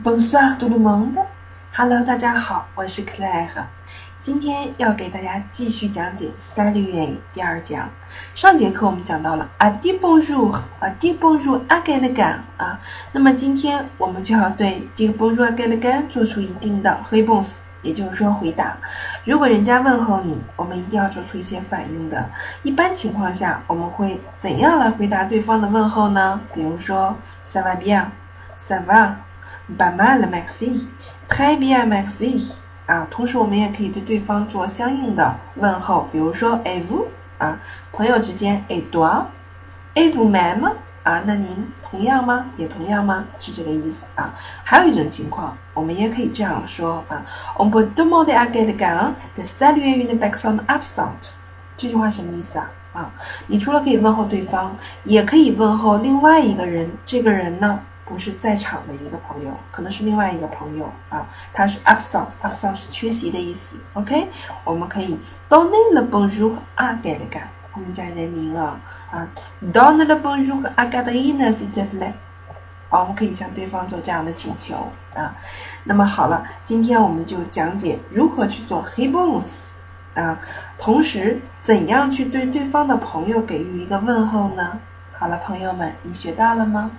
Bonsoir tout le monde. Hello，大家好，我是 Claire。今天要给大家继续讲解 Salut 第二讲。上节课我们讲到了 a d i bonjour，a d bonjour，a g a l e g a n 啊。那么今天我们就要对 d bonjour，a g a l e g a n 做出一定的 réponse，也就是说回答。如果人家问候你，我们一定要做出一些反应的。一般情况下，我们会怎样来回答对方的问候呢？比如说 Ça va bien，Ça va。Pas mal, merci. Très bien, merci. 啊，同时我们也可以对对方做相应的问候，比如说 “E vous” 啊，朋友之间 et toi，et vous-même 啊，那您同样吗？也同样吗？是这个意思啊。还有一种情况，我们也可以这样说啊，On peut demander à quelqu'un de saluer une personne absente。这句话什么意思啊？啊，你除了可以问候对方，也可以问候另外一个人，这个人呢？不是在场的一个朋友，可能是另外一个朋友啊，他是 absent，absent 是缺席的意思。OK，我们可以 donner le bonjour à quelqu'un，后面加人名啊啊，donner le bonjour à Catherine，s'il te plaît。啊，我们可以向对方做这样的请求啊。那么好了，今天我们就讲解如何去做 he bones 啊，同时怎样去对对方的朋友给予一个问候呢？好了，朋友们，你学到了吗？